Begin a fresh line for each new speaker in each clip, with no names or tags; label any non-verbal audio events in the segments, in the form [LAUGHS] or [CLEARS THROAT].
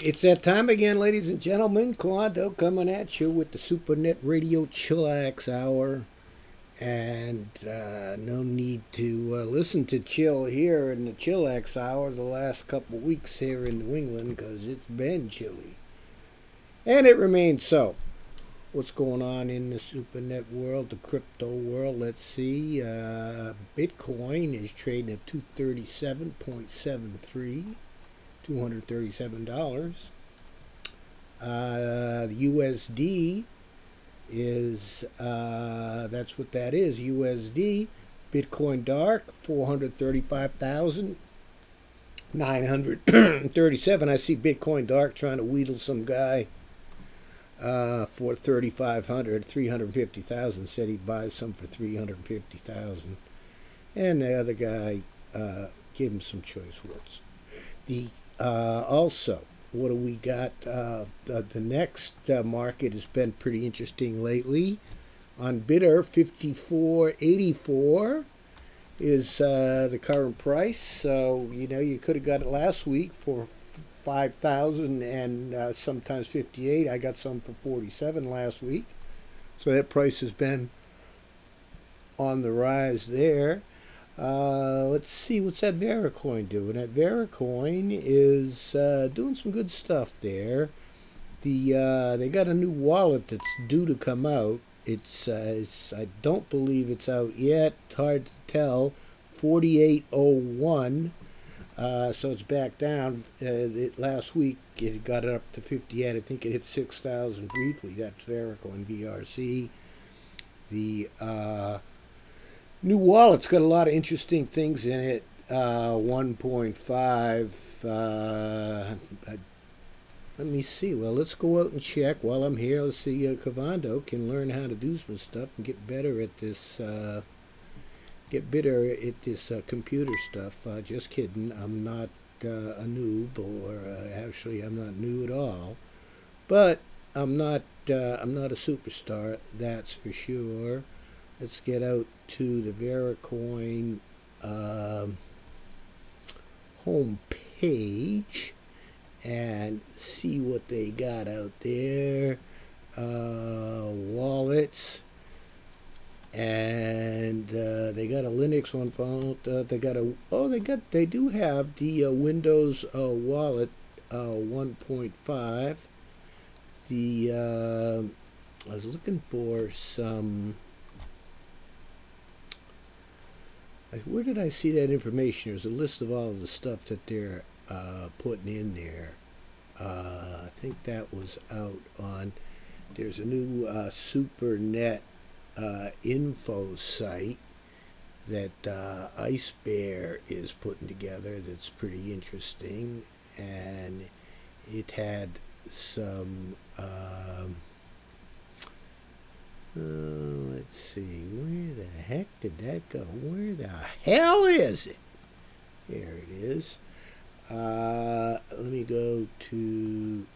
It's that time again, ladies and gentlemen. Kevondo coming at you with the SuperNet Radio Chillax Hour. And uh, no need to uh, listen to Chill here in the Chillax Hour the last couple weeks here in New England because it's been chilly. And it remains so. What's going on in the SuperNet world, the crypto world? Let's see. Uh, Bitcoin is trading at 237.73. $237. Uh, the USD is, uh, that's what that is, USD. Bitcoin Dark, 435,937. I see Bitcoin Dark trying to wheedle some guy uh, for 3,500, 350,000. Said he'd buy some for 350,000. And the other guy uh, gave him some choice words. The uh, also, what do we got? Uh, the, the, next uh, market has been pretty interesting lately. On Bter, 54.84 is uh, the current price. So, you know, you could have got it last week for 5,000 and uh, sometimes 58. I got some for 47 last week. So that price has been on the rise there. Uh, let's see, what's that VeriCoin doing? That VeriCoin is uh, doing some good stuff there. The uh, they got a new wallet that's due to come out. It's, uh, it's I don't believe it's out yet. It's hard to tell. 4801. Uh, so it's back down. Uh, it, last week it got it up to 58. I think it hit 6,000 briefly. That's VeriCoin VRC. The New wallet's got a lot of interesting things in it. Uh, 1.5. Uh, let me see. Well, let's go out and check while I'm here. Let's see. Uh, Kevondo can learn how to do some stuff and get better at this. Uh, get better at this uh, computer stuff. Uh, just kidding. I'm not uh, a noob, or uh, actually, I'm not new at all. But I'm not. Uh, I'm not a superstar. That's for sure. Let's get out to the VeriCoin um, home page and see what they got out there. Uh, wallets and uh, they got a Linux one. Uh, they got a oh they got they do have the uh, Windows uh, wallet uh, 1.5. The uh, I was looking for some where did I see that information? There's a list of all the stuff that they're uh, putting in there. Uh, I think that was out on. There's a new uh, SuperNet uh, info site that uh, Ice Bear is putting together. That's pretty interesting, and it had some. Um, uh, let's see, where the heck did that go? Where the hell is it? There it is. Uh, let me go to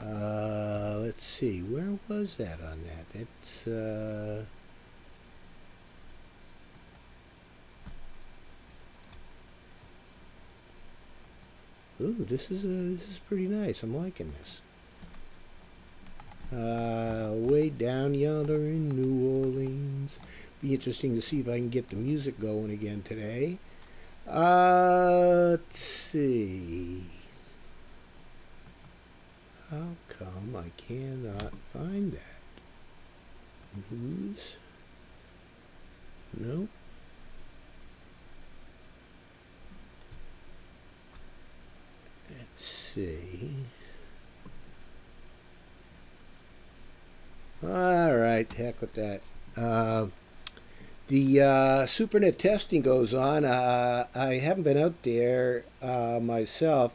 uh, let's see, where was that on that? It's Ooh, this is uh, this is pretty nice. I'm liking this. Uh, way down yonder in New Orleans. Be interesting to see if I can get the music going again today. Uh, let's see. How come I cannot find that? News? Nope. Let's see. All right, heck with that. Uh, the uh, SuperNet testing goes on. Uh, I haven't been out there uh, myself.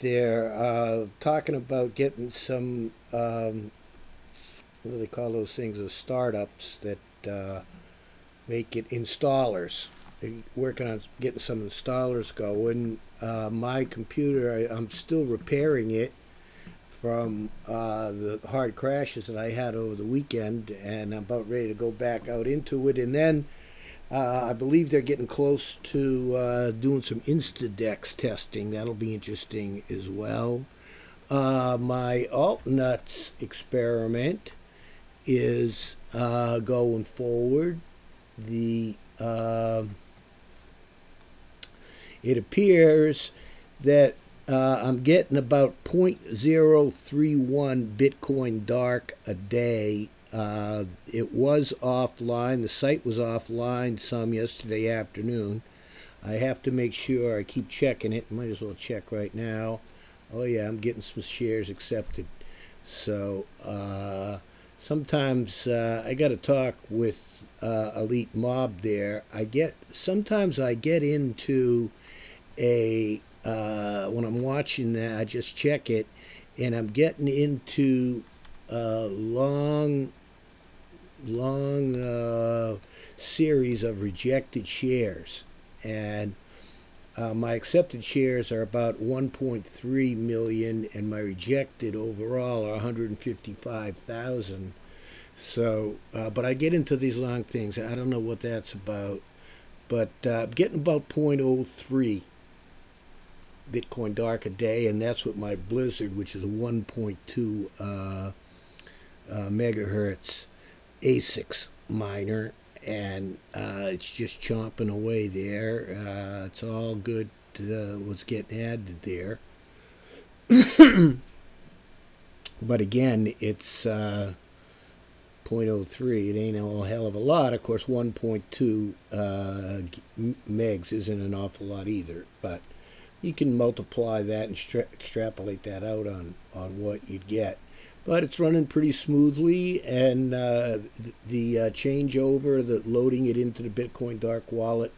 They're uh, talking about getting some, um, what do they call those things, those startups that uh, make it installers working on getting some installers going. Uh, my computer, I, am still repairing it from uh, the hard crashes that I had over the weekend, and I'm about ready to go back out into it. And then Uh, I believe they're getting close to uh, doing some Instadex testing. That'll be interesting as well. Uh, my alt nuts experiment is uh, going forward. The it appears that uh, I'm getting about 0.031 Bitcoin dark a day. Uh, it was offline. The site was offline some yesterday afternoon. I have to make sure I keep checking it. Might as well check right now. Oh yeah, I'm getting some shares accepted. So uh, sometimes uh, I got to talk with uh, Elite Mob there. I get sometimes I get into a uh, when I'm watching that, I just check it, and I'm getting into a long, long uh, series of rejected shares, and uh, my accepted shares are about 1.3 million, and my rejected overall are 155,000. So, uh, but I get into these long things. I don't know what that's about, but uh, I'm getting about 0.03 Bitcoin Dark a day, and that's what my Blizzard, which is a 1.2 uh, uh, megahertz ASICs miner, and uh, it's just chomping away there. Uh, it's all good. To, what's getting added there, [COUGHS] but again, it's uh, 0.03. It ain't a hell of a lot. Of course, 1.2 uh, megs isn't an awful lot either, but you can multiply that and stra- extrapolate that out on, on what you'd get. But it's running pretty smoothly, and uh, the uh, changeover, the loading it into the Bitcoin Dark wallet,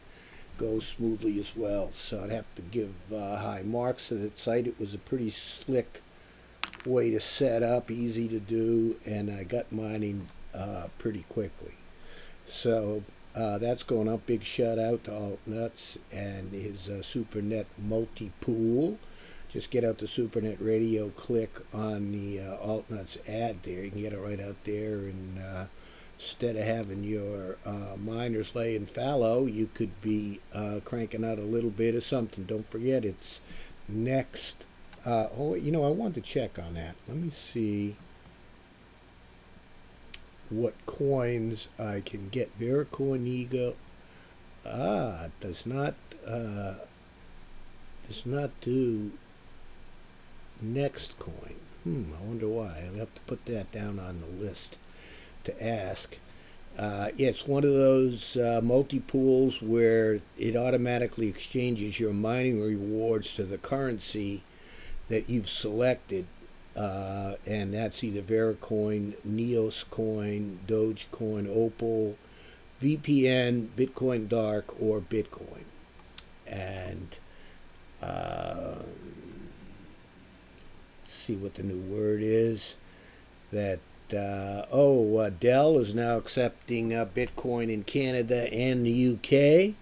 goes smoothly as well. So I'd have to give uh, high marks to that site. It was a pretty slick way to set up, easy to do, and I got mining uh, pretty quickly. So uh, that's going up. Big shout out to Alt Nuts and his uh, SuperNet multi pool. Just get out the SuperNet radio, click on the uh, Alt Nuts ad there. You can get it right out there. And uh, instead of having your uh, miners laying fallow, you could be uh, cranking out a little bit of something. Don't forget, it's next. oh, you know, I want to check on that. Let me see what coins I can get. VeriCoin ah does not uh, does not do next coin. Hmm, I wonder why. I'll have to put that down on the list to ask. Uh, it's one of those uh, multi pools where it automatically exchanges your mining rewards to the currency that you've selected uh, and that's either VeriCoin, Neos Coin, Dogecoin, Opal, VPN, Bitcoin Dark, or Bitcoin. And uh, see what the new word is. That uh, oh, uh, Dell is now accepting uh, Bitcoin in Canada and the UK.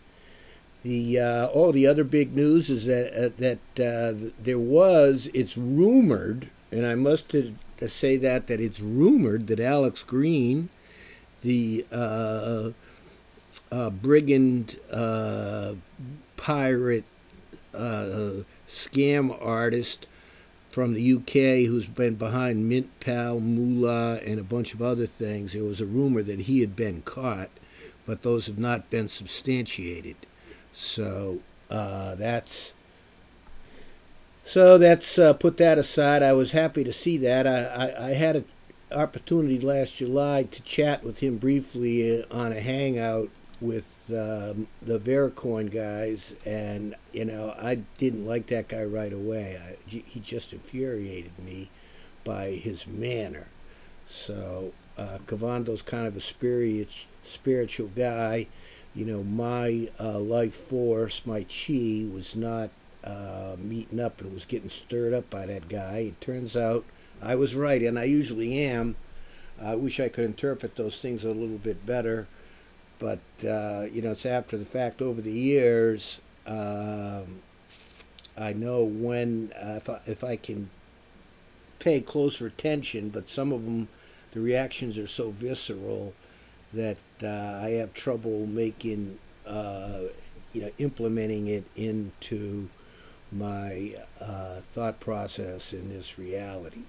The uh, oh, the other big news is that uh, that there was. It's rumored and I must say that that it's rumored that Alex Green, the uh, uh, brigand uh, pirate uh, scam artist from the UK who's been behind Mint MintPal, Moolah, and a bunch of other things. There was a rumor that he had been caught, but those have not been substantiated. So uh, that's so that's uh, put that aside. I was happy to see that. I, I, I, had an opportunity last July to chat with him briefly uh, on a hangout with um, the VeriCoin guys, and you know I didn't like that guy right away. I, he just infuriated me by his manner. So uh, Kevondo's kind of a spirit, spiritual guy. You know, my uh, life force, my chi, was not uh, meeting up and was getting stirred up by that guy. It turns out I was right, and I usually am. I wish I could interpret those things a little bit better, but uh, you know, it's after the fact. Over the years, um, I know when uh, if I, if I can pay closer attention, but some of them, the reactions are so visceral that uh, I have trouble making, uh, you know, implementing it into my uh, thought process in this reality.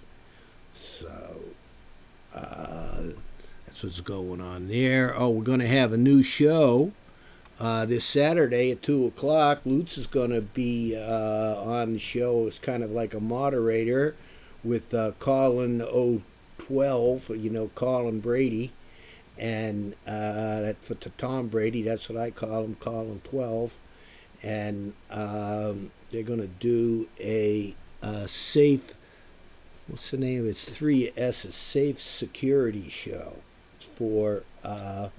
So uh, that's what's going on there. Oh, we're going to have a new show uh, this Saturday at 2 o'clock. Lutz is going to be uh, on the show as kind of like a moderator with uh, Colin 012, you know, Colin Brady. And uh, for Tom Brady, that's what I call him, Colin 12. And um, they're going to do a, a safe, what's the name? of It's three S, a safe security show for uh,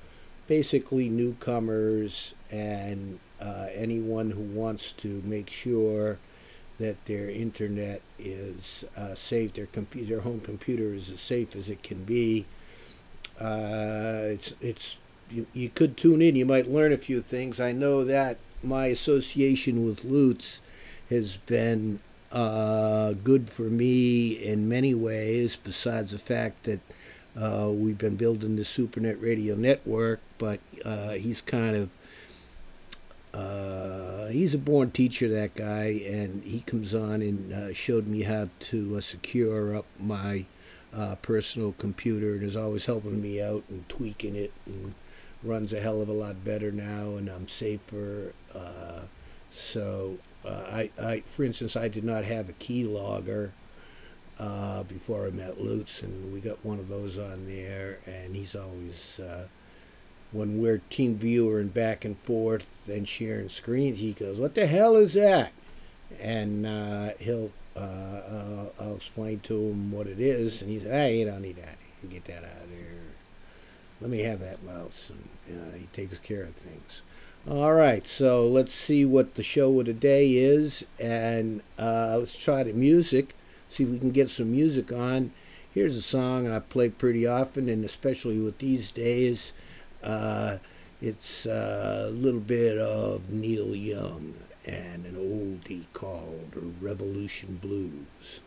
basically newcomers and uh, anyone who wants to make sure that their internet is uh, safe, their computer, their home computer is as safe as it can be. Uh, it's it's you, you could tune in. You might learn a few things. I know that my association with Lutz has been uh, good for me in many ways, besides the fact that uh, we've been building the SuperNet radio network, but uh, he's kind of uh, he's a born teacher, that guy, and he comes on and uh, showed me how to uh, secure up my personal computer, and is always helping me out and tweaking it, and runs a hell of a lot better now, and I'm safer. so I, I, for instance, I did not have a keylogger uh, before I met Lutz, and we got one of those on there. And he's always, uh, when we're team viewer and back and forth and sharing screens, he goes, "What the hell is that?" And uh, he'll, uh, I'll explain to him what it is, and he's, "Hey, you don't need that. Get that out of there. Let me have that mouse." And he takes care of things. All right, so let's see what the show of the day is, and uh, let's try the music, see if we can get some music on. Here's a song I play pretty often, and especially with these days, uh, it's a little bit of Neil Young and an oldie called Revolution Blues.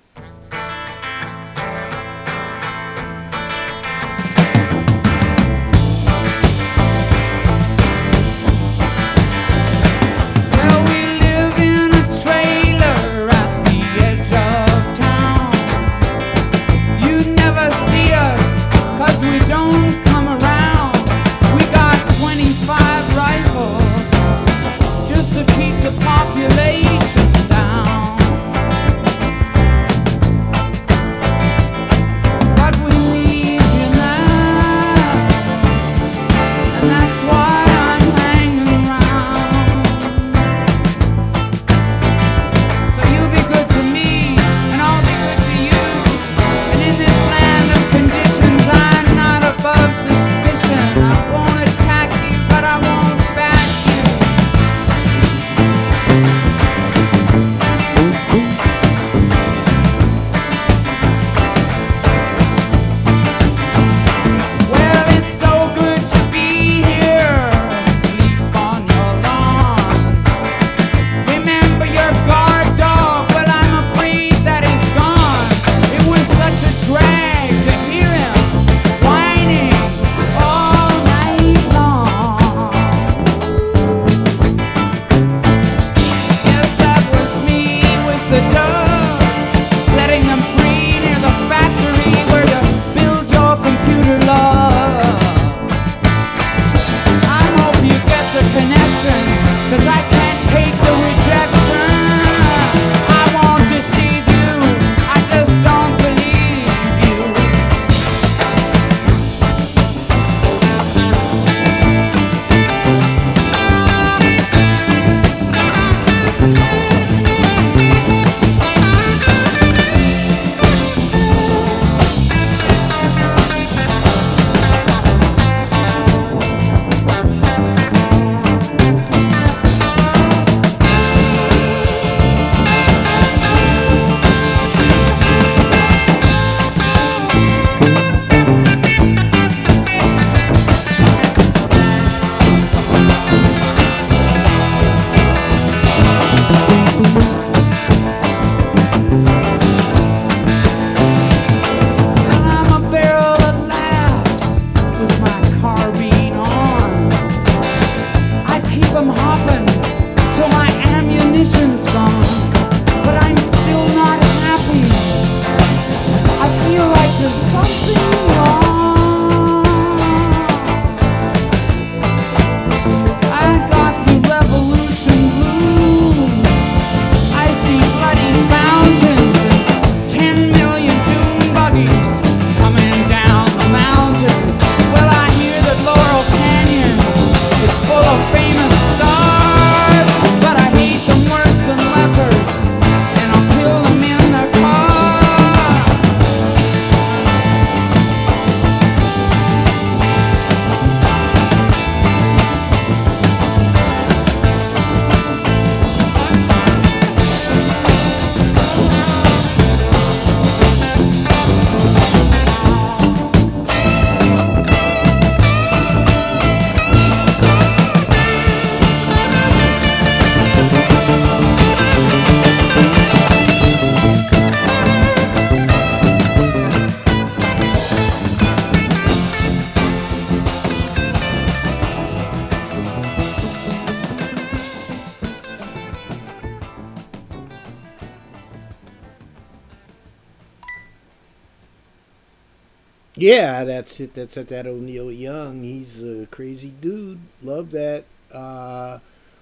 Yeah, that's it. That's it. That O'Neill Young. He's a crazy dude. Love that. Uh,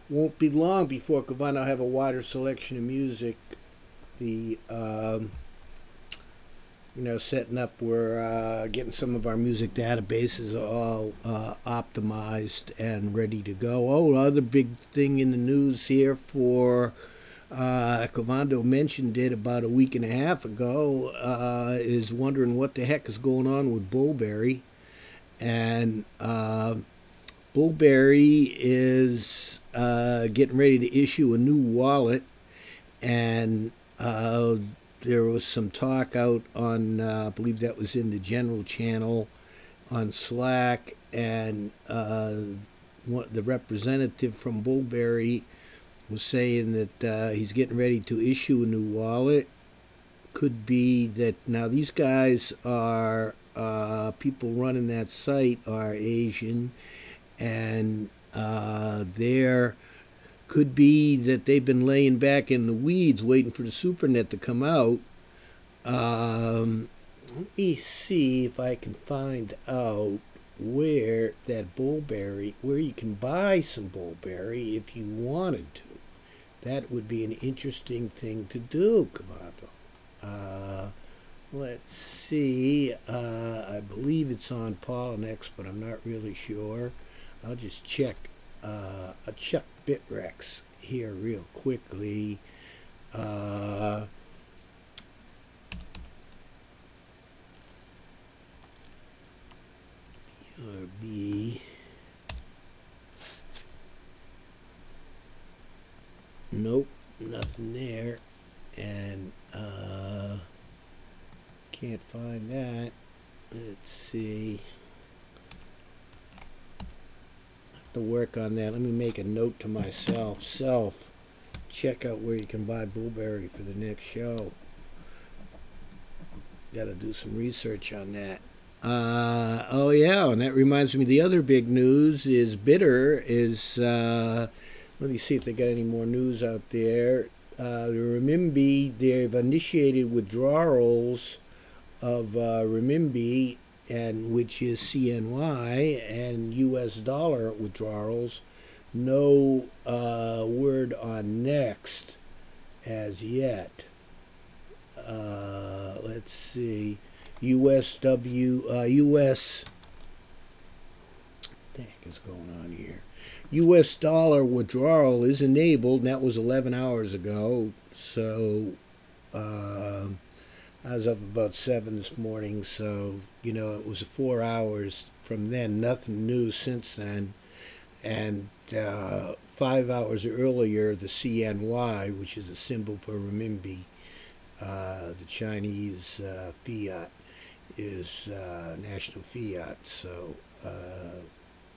won't be long before Cavan will have a wider selection of music. The um, you know setting up we're uh, getting some of our music databases all uh, optimized and ready to go. Oh, other big thing in the news here for uh, Kevondo mentioned it about a week and a half ago, uh, is wondering what the heck is going on with Boolberry. And uh, Boolberry is uh, getting ready to issue a new wallet. And uh, there was some talk out on, uh, I believe that was in the general channel on Slack. And what the representative from Boolberry was saying that uh, he's getting ready to issue a new wallet. Could be that now these guys are uh, people running that site are Asian, and uh, there could be that they've been laying back in the weeds waiting for the SuperNet to come out. Um, let me see if I can find out where that Boolberry, where you can buy some Boolberry if you wanted to. That would be an interesting thing to do, Kevondo. Uh, let's see. Uh, I believe it's on Poloniex, but I'm not really sure. I'll just check. Uh, I'll check Bittrex here real quickly. Uh, Nope, nothing there. And uh, can't find that. Let's see. Have to work on that. Let me make a note to myself. Self. Check out where you can buy Boolberry for the next show. Got to do some research on that. Uh, oh yeah, and that reminds me. The other big news is Bter is uh, let me see if they got any more news out there. Uh, the renminbi, they've initiated withdrawals of uh, renminbi, and which is CNY, and U.S. dollar withdrawals. No uh, word on next as yet. Uh, let's see. USW, uh, US. What the heck is going on here? U.S. dollar withdrawal is enabled, and that was 11 hours ago. So uh, I was up about 7 this morning, so, you know, it was four hours from then. Nothing new since then. And uh, five hours earlier, the CNY, which is a symbol for renminbi, uh, the Chinese uh, fiat, is uh, national fiat. So uh,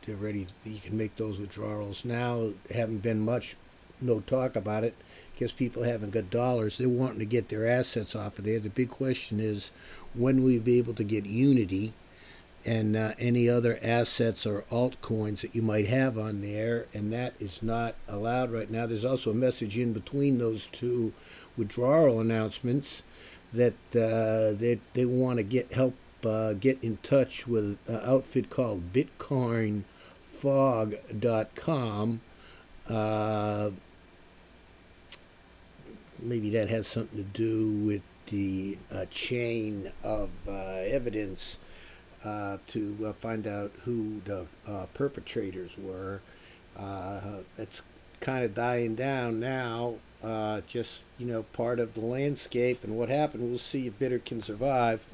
they're ready. You can make those withdrawals now. Haven't been much, no talk about it. Guess people haven't got dollars. They're wanting to get their assets off of there. The big question is, when will we be able to get Unity and uh, any other assets or altcoins that you might have on there? And that is not allowed right now. There's also a message in between those two withdrawal announcements that uh, they they want to get help uh, get in touch with an outfit called Bitcoin fog.com. Uh, maybe that has something to do with the uh, chain of uh, evidence uh, to uh, find out who the uh, perpetrators were. it's kind of dying down now. just you know, part of the landscape and what happened. We'll see if Bter can survive.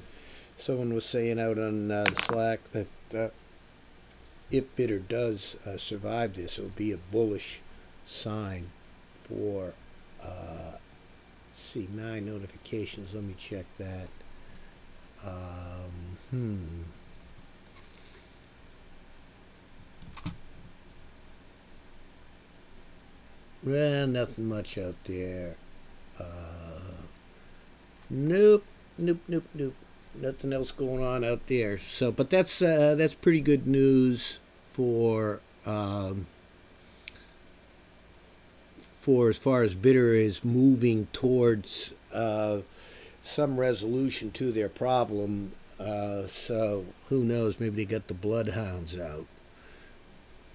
Someone was saying out on Slack that if Bter does uh, survive this, it will be a bullish sign for, uh, see, nine notifications. Let me check that. Um, hmm. Well, nothing much out there. Uh, nope, nope, nope, nope nothing else going on out there. So, but that's uh, that's pretty good news for um, for as far as Bter is moving towards uh, some resolution to their problem. Uh, so who knows? Maybe they got the bloodhounds out.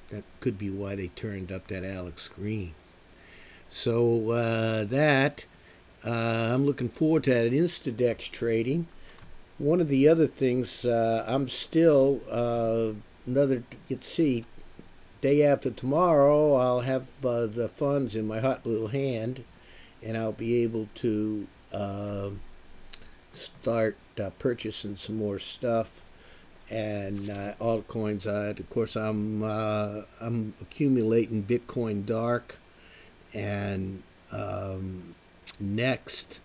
That could be why they turned up that Alex Green. So uh, that uh, I'm looking forward to that Instadex trading. One of the other things uh, I'm still uh, another you see day after tomorrow I'll have uh, the funds in my hot little hand, and I'll be able to uh, start purchasing some more stuff and uh, altcoins. Uh, of course, I'm uh, I'm accumulating Bitcoin Dark and um, Next,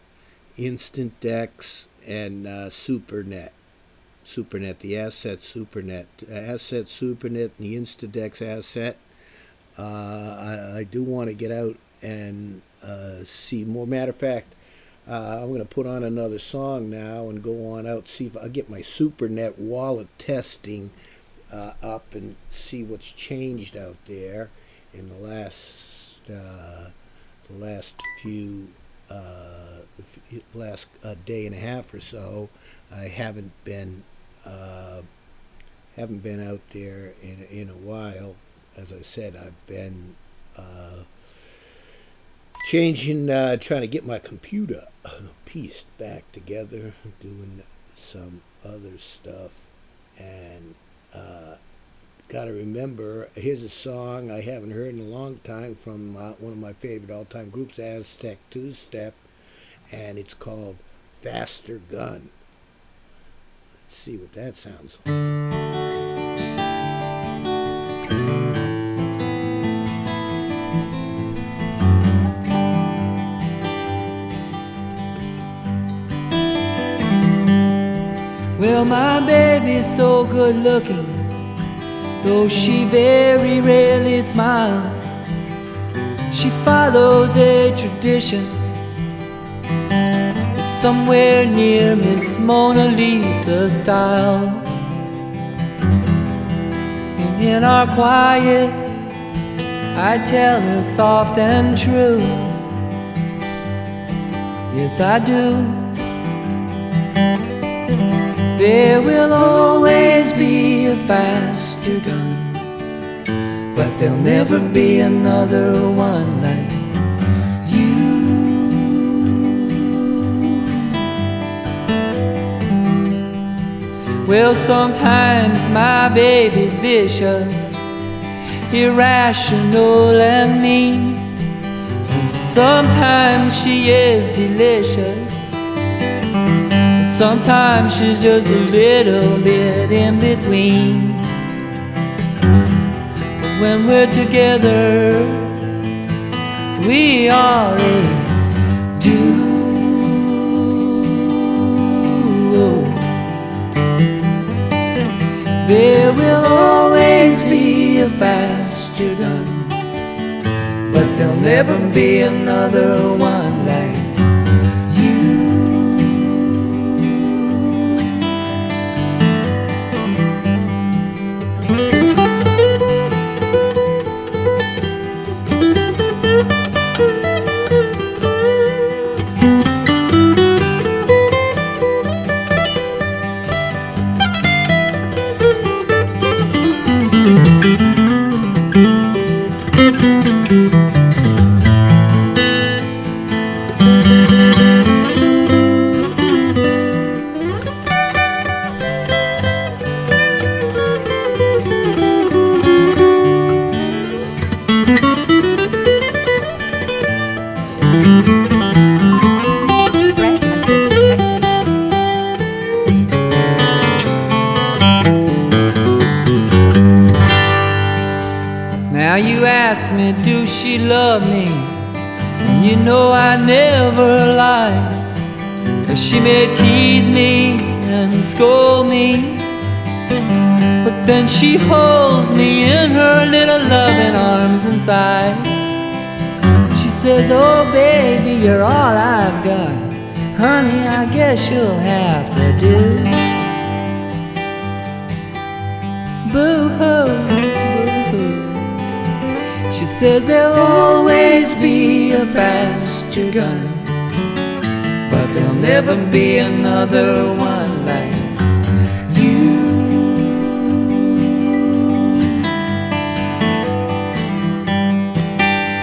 Instant Dex, and uh, SuperNet. SuperNet, the asset SuperNet, asset SuperNet, and the Instadex asset. Uh, I, I, do want to get out and uh, see more. Matter of fact, uh, I'm going to put on another song now and go on out see if I get my SuperNet wallet testing uh, up and see what's changed out there in the last uh, the last few last uh, day and a half or so. I haven't been uh, haven't been out there in in a while. As I said, I've been changing, uh, trying to get my computer [LAUGHS] pieced back together, doing some other stuff, and uh, got to remember. Here's a song I haven't heard in a long time from uh, one of my favorite all-time groups, Aztec Two Step, and it's called "Faster Gun." Let's see what that sounds like.
Well, my baby's so good looking, though she very rarely smiles. She follows a tradition It's somewhere near Miss Mona Lisa style. And in our quiet, I tell her soft and true. Yes, I do. There will always be a but there'll never be another one like you. Well, sometimes my baby's vicious, irrational, and mean. Sometimes she is delicious. Sometimes she's just a little bit in between. When we're together, we are a duo. There will always be a faster gun, but there'll never be another one Christian But there'll never be another one like you.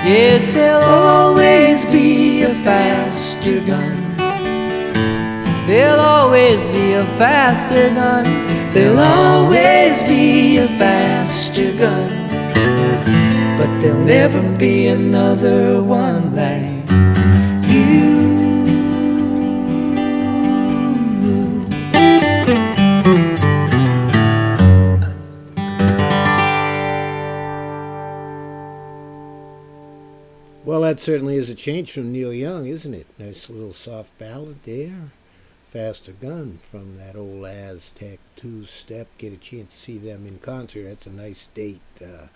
Yes, there'll always be a faster gun. There'll always be a faster gun. There'll always be a faster gun. But there'll never be another one like.
That certainly is a change from Neil Young, isn't it? Nice little soft ballad there. Faster Gun from that old Aztec two step. Get a chance to see them in concert. That's a nice date. Uh,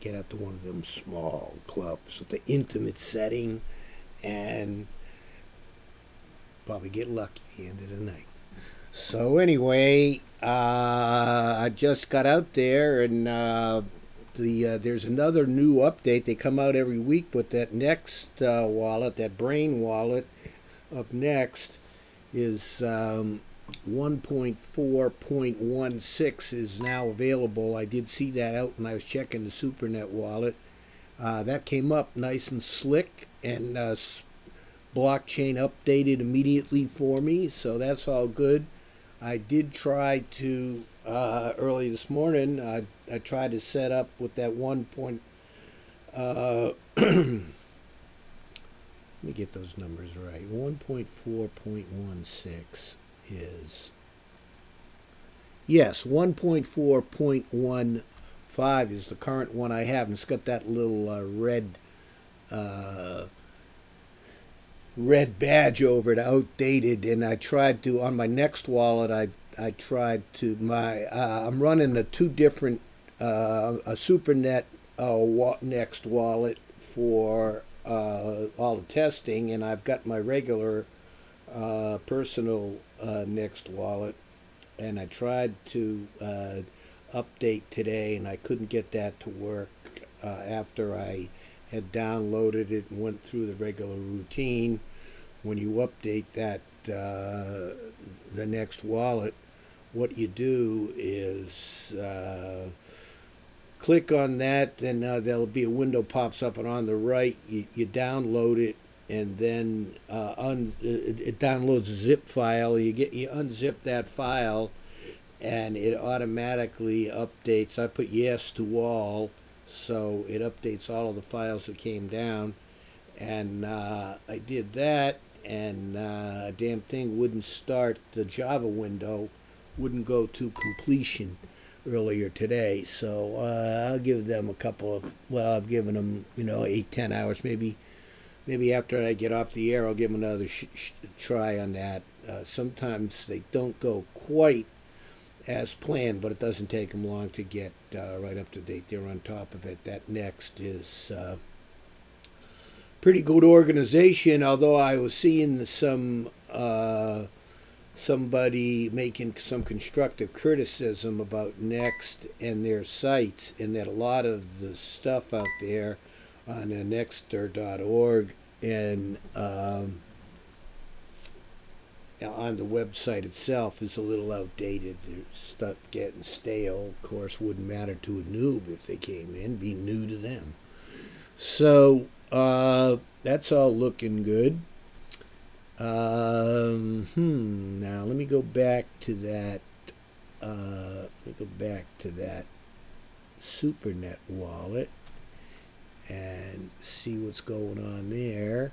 get out to one of them small clubs with the intimate setting and probably get lucky at the end of the night. So, anyway, uh, I just got out there and. Uh, the uh, there's another new update. They come out every week, but that next uh, wallet, that brain wallet of next, is um, 1.4.16 is now available. I did see that out when I was checking the SuperNet wallet. Uh, that came up nice and slick, and uh, blockchain updated immediately for me, so that's all good. I did try to uh, early this morning. I, I tried to set up with that one point. Uh, [CLEARS THROAT] let me get those numbers right. 1.4.16 is. Yes, 1.4.15 is the current one I have. And it's got that little uh, red. Uh, red badge over it outdated and i tried to on my next wallet i I tried to my uh, I'm running a two different uh, a SuperNet uh, Next wallet for uh, all the testing, and I've got my regular uh, personal uh, Next wallet, and I tried to update today, and I couldn't get that to work after I had downloaded it and went through the regular routine. When you update that the next wallet, what you do is uh, click on that, and uh, there'll be a window pops up, and on the right, you, you download it, and then uh, un, it, downloads a zip file. You get you unzip that file, and it automatically updates. I put yes to all, so it updates all of the files that came down, and uh, I did that, and uh, a damn thing wouldn't start the Java window wouldn't go to completion earlier today. So uh, I'll give them a couple of well, I've given them you know eight ten hours maybe. Maybe after I get off the air, I'll give them another sh- sh- try on that. Uh, sometimes they don't go quite as planned, but it doesn't take them long to get uh, right up to date. They're on top of it. That next is uh, pretty good organization, although I was seeing some uh, somebody making some constructive criticism about Next and their sites, and that a lot of the stuff out there on Nxter.org and um, on the website itself is a little outdated. There's stuff getting stale. Of course, wouldn't matter to a noob if they came in, be new to them. So uh, that's all looking good. Um, hmm. Now let me go back to that. Uh, let me go back to that SuperNet wallet and see what's going on there.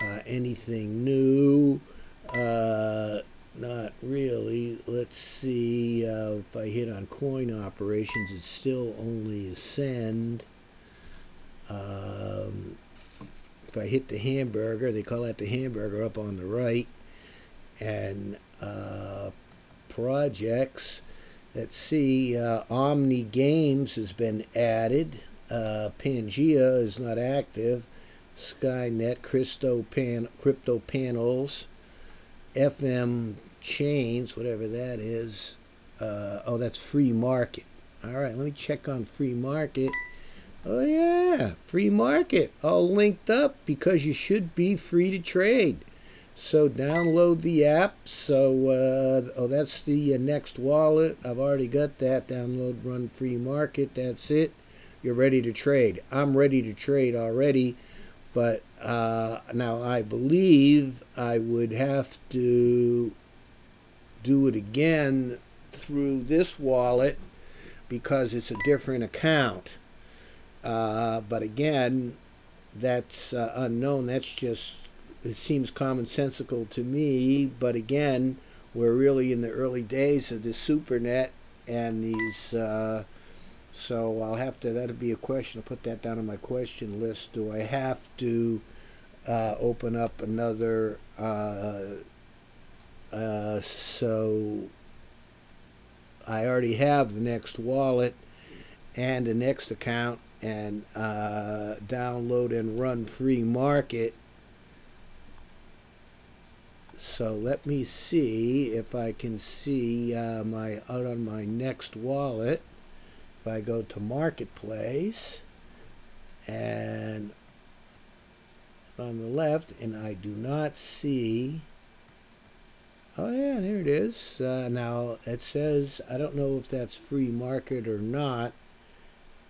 Uh, anything new? Uh, not really. Let's see uh, if I hit on coin operations. It's still only a send. Um, if I hit the hamburger, they call that the hamburger up on the right, and uh, projects. Let's see, uh, Omni Games has been added. Uh, Pangea is not active. Skynet, Crypto, Pan, Crypto Panels, FM Chains, whatever that is. Uh, oh, that's Free Market. All right, let me check on Free Market. Oh, yeah, free market, all linked up because you should be free to trade. So download the app. So, uh, oh, that's the uh, next wallet. I've already got that. Download Run Free Market. That's it. you're ready to trade. I'm ready to trade already, but uh, now I believe I would have to do it again through this wallet because it's a different account. Uh, but again, that's uh, unknown. That's just, it seems commonsensical to me. But again, we're really in the early days of this SuperNet and these. Uh, so I'll have to, that'll be a question. I'll put that down on my question list. Do I have to uh, open up another? Uh, so I already have the next wallet and the next account and uh, download and run free market. So let me see if I can see uh, my out on my next wallet. If I go to marketplace and on the left, and I do not see. Oh yeah, there it is. Uh, now it says I don't know if that's free market or not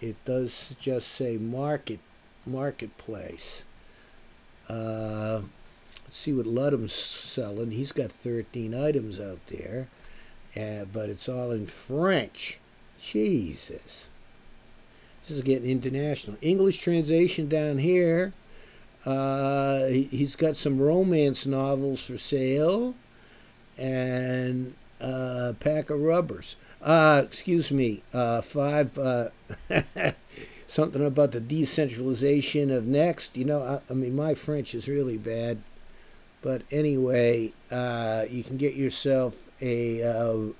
it does just say market marketplace. Uh, let's see what Ludham's selling. He's got 13 items out there, uh, but it's all in French. Jesus. This is getting international. English translation down here. Uh, he, he's got some romance novels for sale and a pack of rubbers. Uh, excuse me, uh, five, uh, [LAUGHS] something about the decentralization of Next. You know, I, I mean, my French is really bad. But anyway, uh, you can get yourself a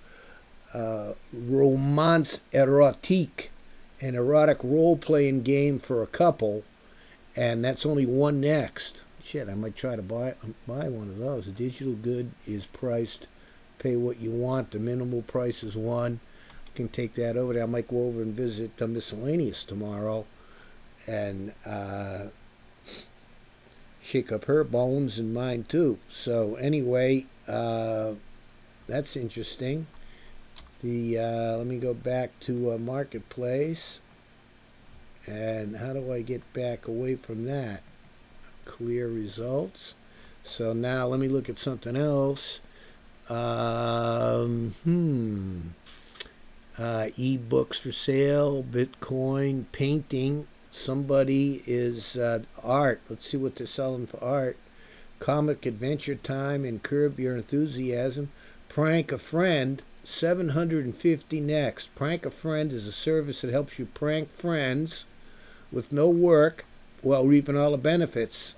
uh, romance erotique, an erotic role playing game for a couple, and that's only one next. Shit, I might try to buy buy one of those. A digital good is priced pay what you want. The minimal price is one. You can take that over there. I might go over and visit the miscellaneous tomorrow and uh, shake up her bones and mine too. So anyway, uh, that's interesting. The uh, let me go back to uh, marketplace. And how do I get back away from that? Clear results. So now let me look at something else. Um, hmm. Uh, e-books for sale, Bitcoin, painting. Somebody is uh, art. Let's see what they're selling for art. Comic Adventure Time and Curb Your Enthusiasm. Prank a Friend, 750 next. Prank a Friend is a service that helps you prank friends with no work while reaping all the benefits.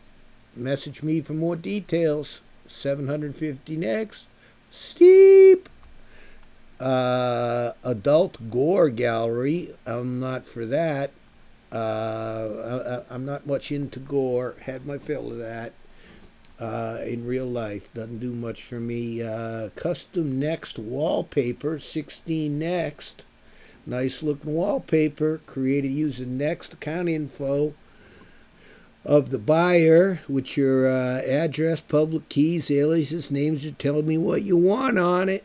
Message me for more details. 750 next. Steep. Uh, adult gore gallery. I'm not for that. Uh, I, am not much into gore. Had my fill of that uh, in real life. Doesn't do much for me. Uh, custom next wallpaper. 16 next. Nice looking wallpaper created using Next account info of the buyer with your uh, address, public keys, aliases, names, are telling me what you want on it.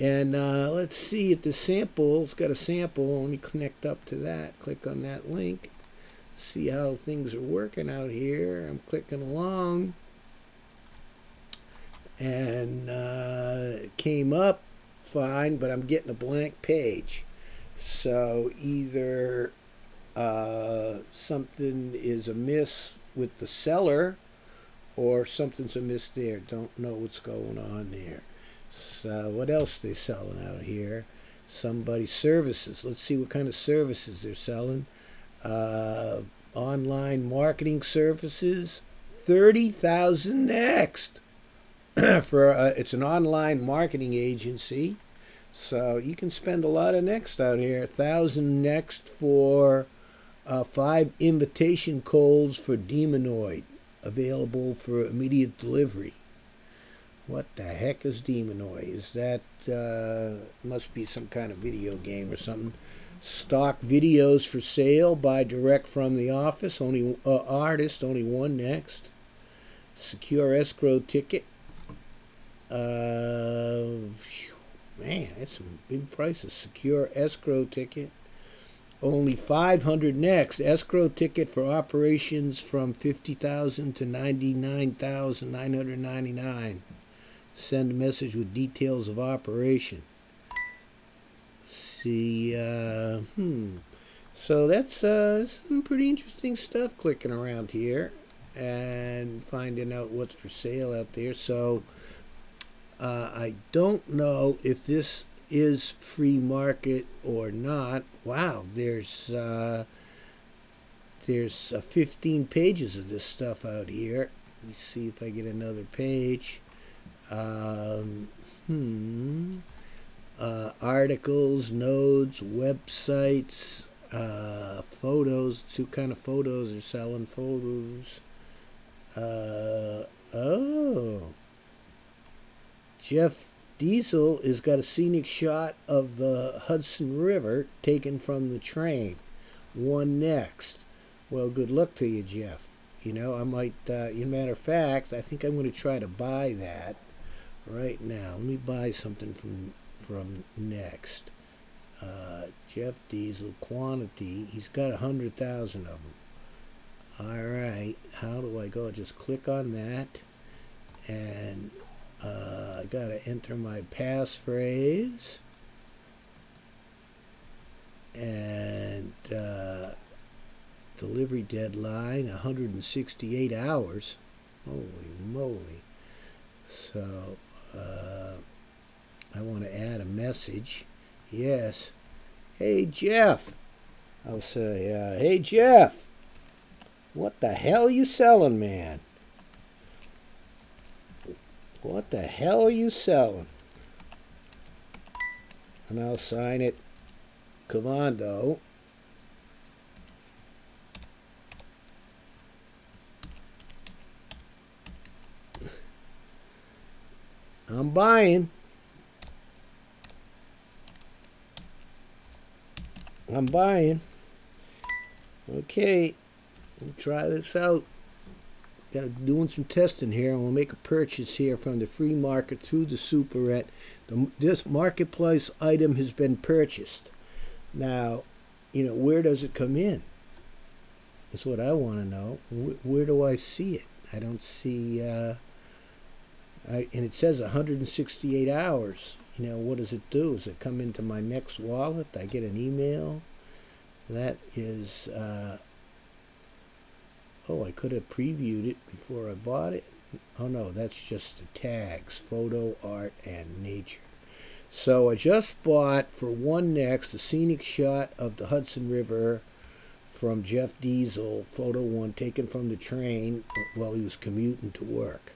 And uh, let's see if the sample, it's got a sample. Let me connect up to that. Click on that link. See how things are working out here. I'm clicking along. And uh, came up fine, but I'm getting a blank page. So either uh, something is amiss with the seller or something's amiss there. Don't know what's going on there. So what else they selling out here? Somebody services. Let's see what kind of services they're selling. Uh, online marketing services. Thirty thousand next. [CLEARS THROAT] For uh, it's an online marketing agency, so you can spend a lot of next out here. Thousand next for uh, five invitation codes for Demonoid available for immediate delivery. What the heck is Demonoid? Is that uh, must be some kind of video game or something? Stock videos for sale. by direct from the office. Only uh, artist. Only one next. Secure escrow ticket. Uh, man, that's some big prices. Secure escrow ticket only 500 next. Escrow ticket for operations from 50,000 to 99,999. Send a message with details of operation. See, uh, hmm. So that's uh, some pretty interesting stuff clicking around here and finding out what's for sale out there. So uh, I don't know if this is free market or not. Wow, there's uh, there's uh, 15 pages of this stuff out here. Let me see if I get another page. Um, hmm. Uh, articles, nodes, websites, uh, photos. Two kind of photos are selling photos. Uh, oh, Jeff Diesel has got a scenic shot of the Hudson River taken from the train. One next. Well, good luck to you, Jeff. You know, I might, uh, in matter of fact, I think I'm going to try to buy that right now. Let me buy something from from next. Uh, Jeff Diesel quantity. He's got a hundred thousand of them. All right. How do I go? Just click on that, and uh, I got to enter my passphrase. And uh, delivery deadline 168 hours. Holy moly. So uh, I want to add a message. Yes. Hey, Jeff. I'll say, uh, hey, Jeff. What the hell you selling, man? What the hell are you selling? And I'll sign it Commando. I'm buying. I'm buying. Okay, we'll try this out. Got doing some testing here, and we'll make a purchase here from the free market through the SuperNet. The, this marketplace item has been purchased. Now, you know, where does it come in? That's what I want to know. Where, where, do I see it? I don't see. Uh, I, and it says 168 hours. You know, what does it do? Does it come into my next wallet? I get an email. That is. Uh, oh, I could have previewed it before I bought it. Oh no, that's just the tags photo, art, and nature. So I just bought for one next a scenic shot of the Hudson River from Jeff Diesel, photo one taken from the train while he was commuting to work.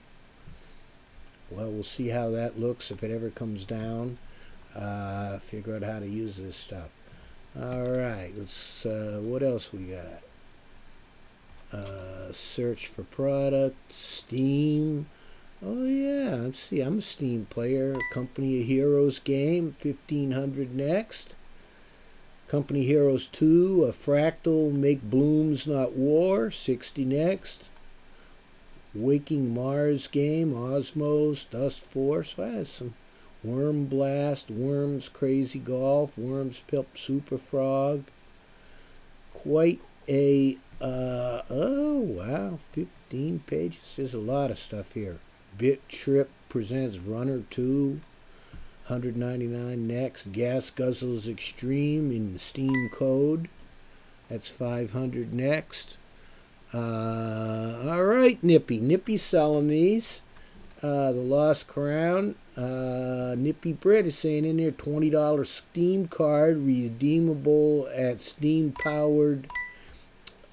Well, we'll see how that looks if it ever comes down. Uh, figure out how to use this stuff. All right, let's. Uh, what else we got? Uh, search for product, Steam. Oh yeah, let's see. I'm a Steam player. Company of Heroes game, 1500 next. Company Heroes 2, a fractal, make blooms not war, 60 next. Waking Mars game, Osmos, Dust Force. Well, that's some Worm Blast, Worms Crazy Golf, Worms Pip Super Frog. Quite a uh, oh wow, 15 pages. There's a lot of stuff here. Bit Trip presents Runner 2, 199 next. Gas Guzzlers Extreme in Steam code. That's 500 next. Uh, all right, Nippy. Nippy's selling these. Uh, the Lost Crown. Uh, Nippy Brit is saying in there $20 Steam card redeemable at Steam powered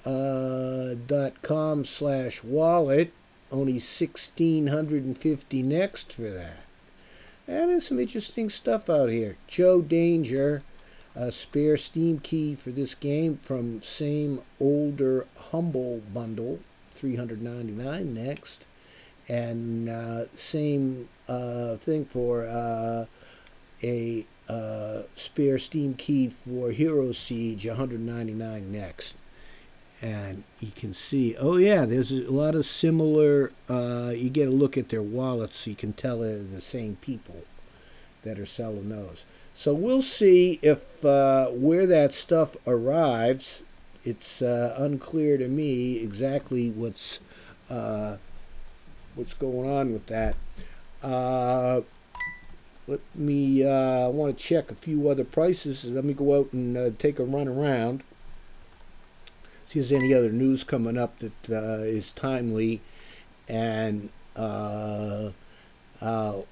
uh, dot com slash wallet. Only 1650 next for that. And there's some interesting stuff out here. Joe Danger, a spare Steam key for this game from same older humble bundle, 399 next. And uh, same uh, thing for uh, a uh, spare Steam key for Hero Siege, 199 next and you can see oh yeah there's a lot of similar uh, you get a look at their wallets so you can tell they're the same people that are selling those. So we'll see if uh, where that stuff arrives. It's uh, unclear to me exactly what's uh, what's going on with that. Uh, let me. Uh, I want to check a few other prices. Let me go out and take a run around. See if there's any other news coming up that uh, is timely, and uh, I'll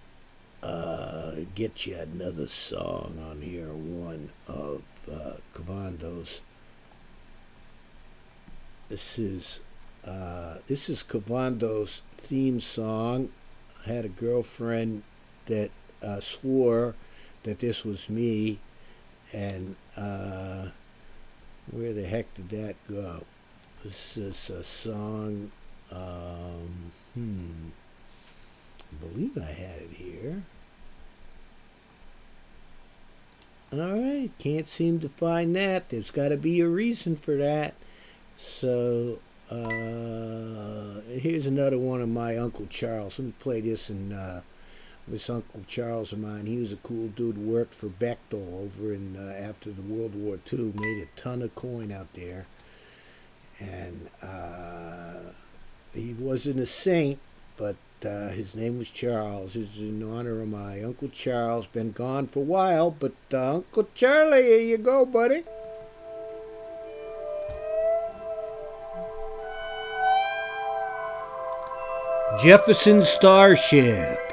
uh, get you another song on here. One of uh, Kevondo's. This is uh, this is Kevondo's theme song. I had a girlfriend that uh, swore that this was me, and where the heck did that go? This is a song. Um, hmm. I believe I had it here. All right, can't seem to find that. There's got to be a reason for that. So uh, here's another one of my Uncle Charles. Let me play this in uh, this Uncle Charles of mine. He was a cool dude. Worked for Bechtel over in uh, after the World War II. Made a ton of coin out there, and uh, he wasn't a saint, but uh, his name was Charles. It's in honor of my Uncle Charles. Been gone for a while, but uh, Uncle Charlie, here you go, buddy. Jefferson Starship.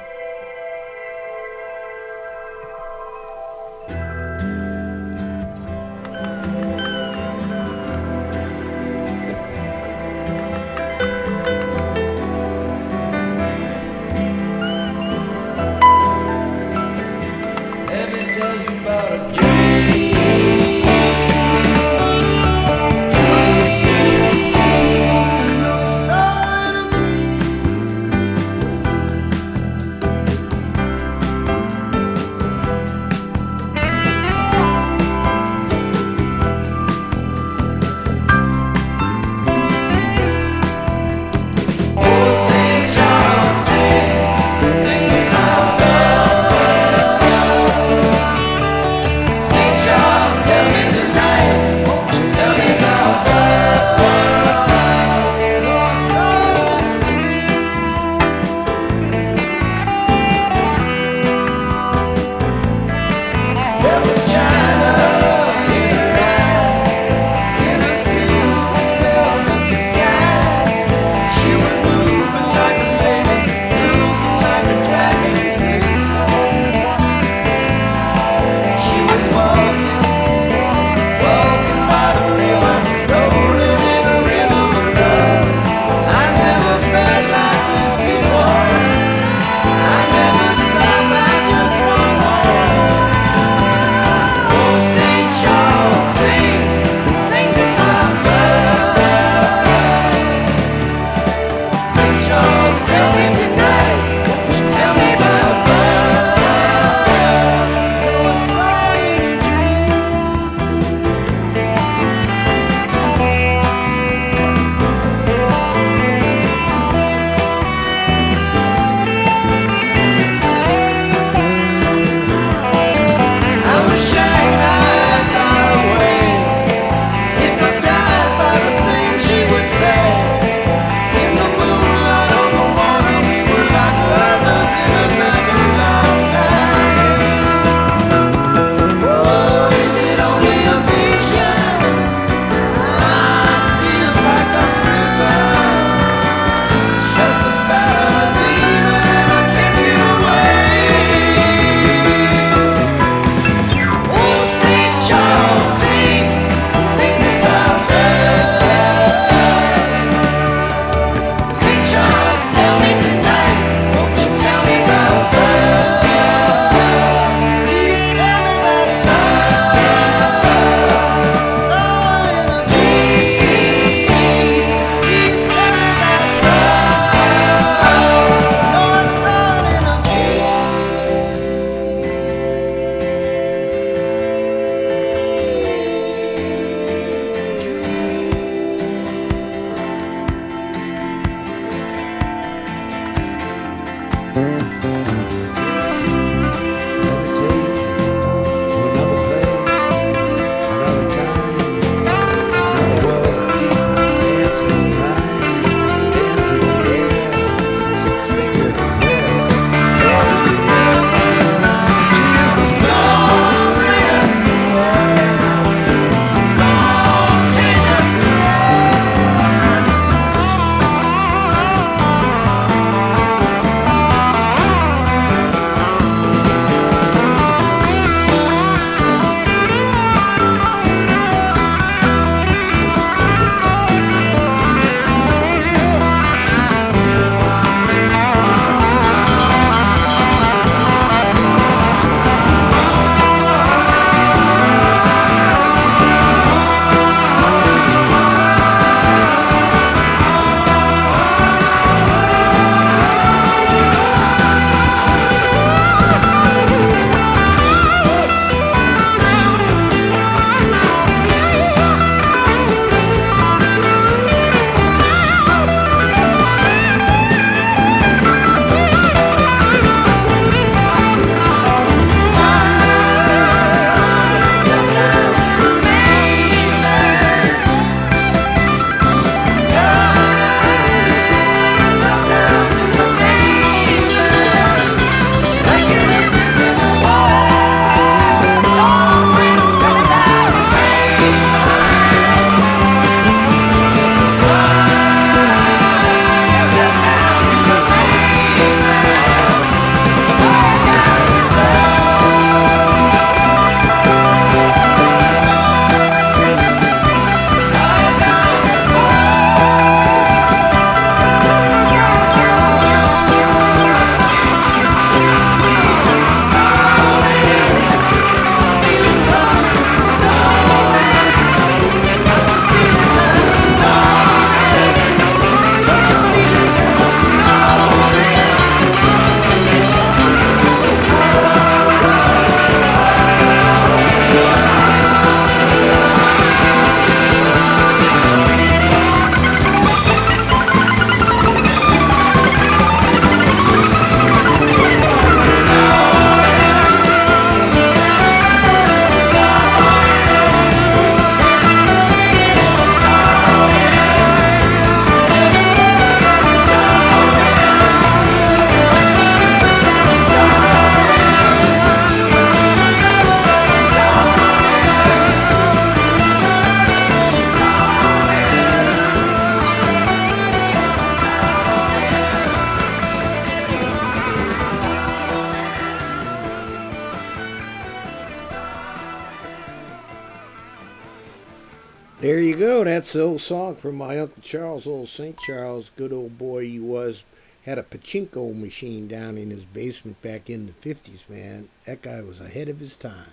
From my Uncle Charles, old St. Charles. Good old boy he was. Had a pachinko machine down in his basement back in the 50s, man. That guy was ahead of his time.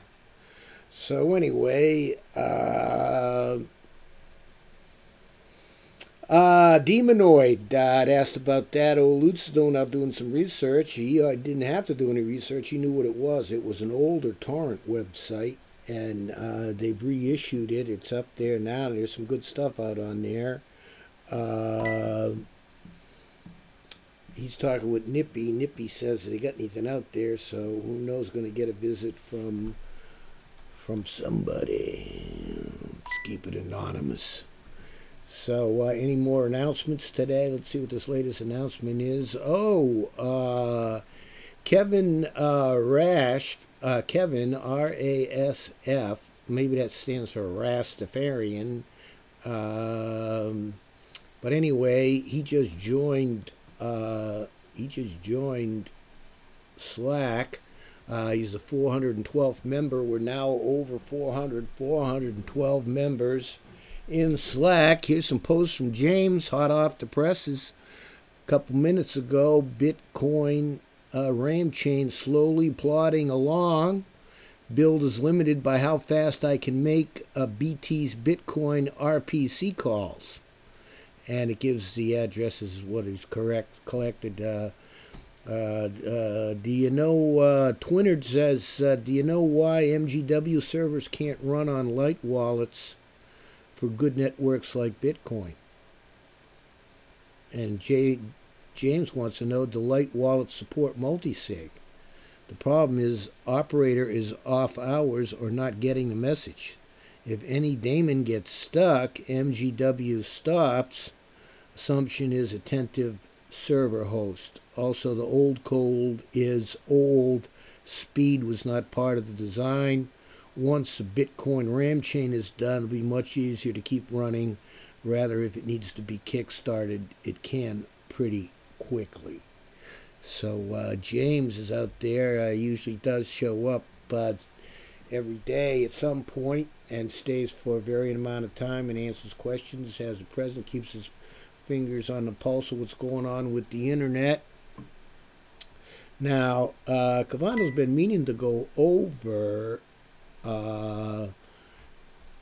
So, anyway, uh, uh, Demonoid, uh, asked about that. Old Lutzdone out doing some research. He uh, didn't have to do any research. He knew what it was. It was an older torrent website and uh, they've reissued it. It's up there now. There's some good stuff out on there. Uh, he's talking with Nippy. Nippy says they got anything out there, so who knows? Going to get a visit from from somebody. Let's keep it anonymous. So, uh, any more announcements today? Let's see what this latest announcement is. Oh, uh, Kevin uh, Rash uh, Kevin, R A S F, maybe that stands for Rastafarian. Um, but anyway, he just joined. Uh, he just joined Slack. Uh, he's the 412th member. We're now over 400, 412 members in Slack. Here's some posts from James, hot off the presses. A couple minutes ago, Bitcoin uh, ram chain slowly plodding along. Build is limited by how fast I can make a BT's Bitcoin RPC calls. And it gives the addresses what is correct collected. Uh, uh, uh, do you know, uh, Twinard says, uh, do you know why MGW servers can't run on light wallets for good networks like Bitcoin? And Jay, James wants to know do light wallets support multisig? The problem is operator is off hours or not getting the message. If any daemon gets stuck, MGW stops. Assumption is attentive server host. Also, the old code is old. Speed was not part of the design. Once the Bitcoin RAM chain is done, it'll be much easier to keep running. Rather, if it needs to be kick-started, it can pretty quickly. So uh, James is out there. Uh, usually does show up uh, every day at some point and stays for a varying amount of time and answers questions as a president keeps his fingers on the pulse of what's going on with the internet. Now, uh, Kevondo's been meaning to go over. Uh,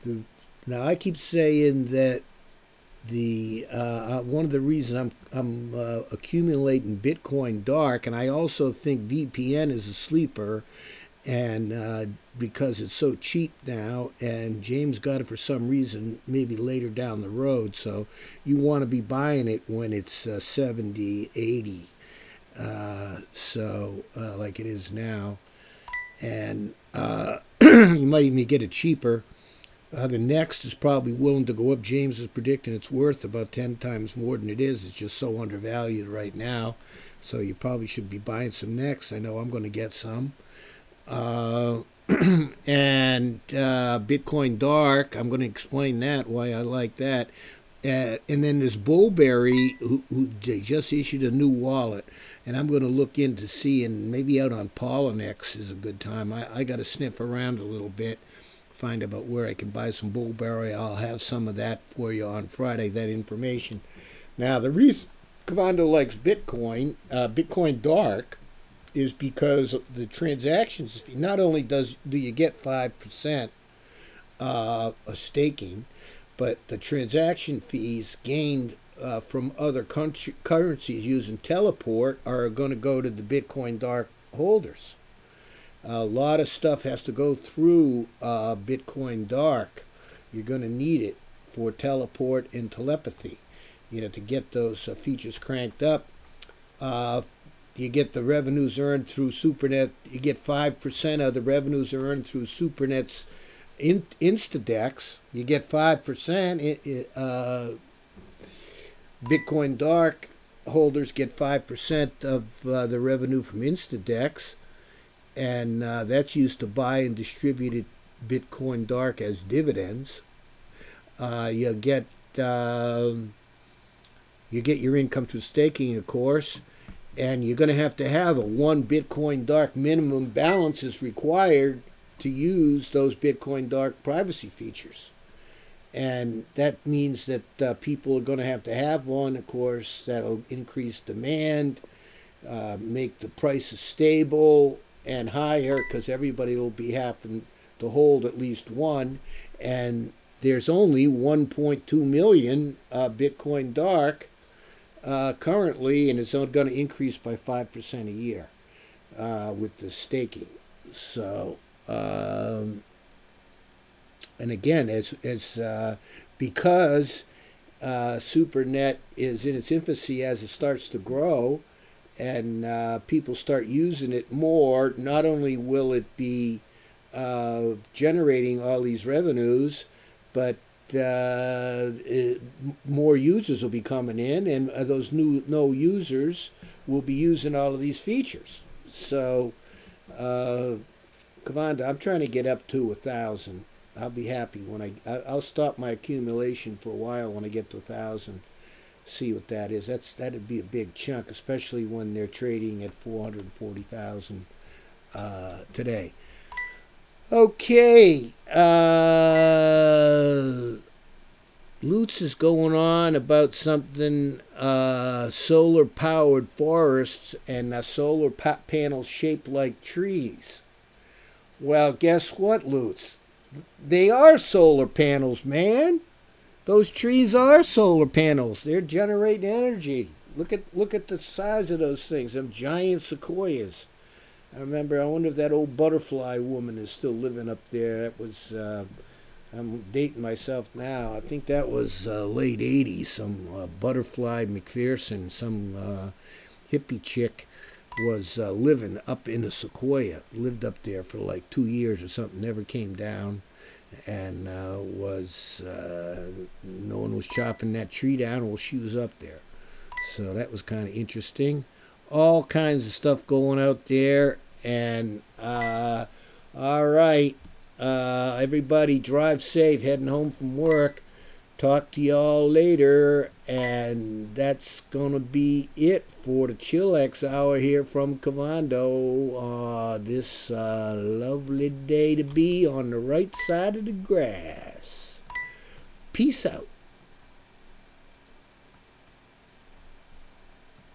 the, now, I keep saying that the uh, uh, one of the reasons I'm I'm uh, accumulating Bitcoin dark, and I also think VPN is a sleeper, and uh, because it's so cheap now, and James got it for some reason, maybe later down the road. So you want to be buying it when it's uh, 70, 80, uh, so like it is now, and [CLEARS THROAT] you might even get it cheaper. Uh, the next is probably willing to go up. James is predicting it's worth about 10 times more than it is. It's just so undervalued right now. So you probably should be buying some next. I know I'm going to get some. Uh, [CLEARS THROAT] and uh, Bitcoin Dark, I'm going to explain that, why I like that. Uh, and then there's Boolberry, who, who just issued a new wallet. And I'm going to look in to see, and maybe out on Poloniex is a good time. I, I got to sniff around a little bit find about where I can buy some Boolberry. I'll have some of that for you on Friday, that information. Now, the reason Kevondo likes Bitcoin, uh, Bitcoin Dark, is because the transactions, not only does do you get 5% uh, of staking, but the transaction fees gained uh, from other country, currencies using teleport are going to go to the Bitcoin Dark holders. A lot of stuff has to go through uh, Bitcoin Dark. You're going to need it for teleport and telepathy, you know, to get those uh, features cranked up. Uh, you get the revenues earned through SuperNet. You get 5% of the revenues earned through SuperNet's in, Instadex. You get 5%. It, it, uh, Bitcoin Dark holders get 5% of uh, the revenue from Instadex and uh, that's used to buy and distribute Bitcoin Dark as dividends. Uh, you get uh, you get your income through staking, of course, and you're going to have to have a one Bitcoin Dark minimum balance is required to use those Bitcoin Dark privacy features. and that means that uh, people are going to have to have one. Of course, that'll increase demand, uh, make the prices stable and higher because everybody will be having to hold at least one. And there's only 1.2 million uh, Bitcoin Dark uh, currently, and it's only going to increase by 5% a year uh, with the staking. So, um, and again, it's, as uh, because uh, SuperNet is in its infancy as it starts to grow and uh, people start using it more, not only will it be uh, generating all these revenues, but uh, it, more users will be coming in, and uh, those new no users will be using all of these features. So, uh, Kevondo, I'm trying to get up to a thousand. I'll be happy when I, I I'll stop my accumulation for a while when I get to a thousand. See what that is. That's that'd be a big chunk, especially when they're trading at four hundred forty thousand uh, today. Okay. Uh, Lutz is going on about something uh, solar powered forests and uh, solar pa- panels shaped like trees. Well, guess what, Lutz? They are solar panels, man. Those trees are solar panels. They're generating energy. Look at look at the size of those things. Them giant sequoias. I remember. I wonder if that old butterfly woman is still living up there. That was. Uh, I'm dating myself now. I think that was uh, late '80s. Some uh, butterfly McPherson, some uh, hippie chick, was uh, living up in a Sequoia. Lived up there for like two years or something. Never came down, and uh, was uh, no one was chopping that tree down while she was up there. So that was kind of interesting all kinds of stuff going out there. And uh, all right, uh, everybody drive safe heading home from work. Talk to y'all later. And that's to be it for the Chillax Hour here from Kevondo. Uh, this uh, lovely day to be on the right side of the grass. Peace out.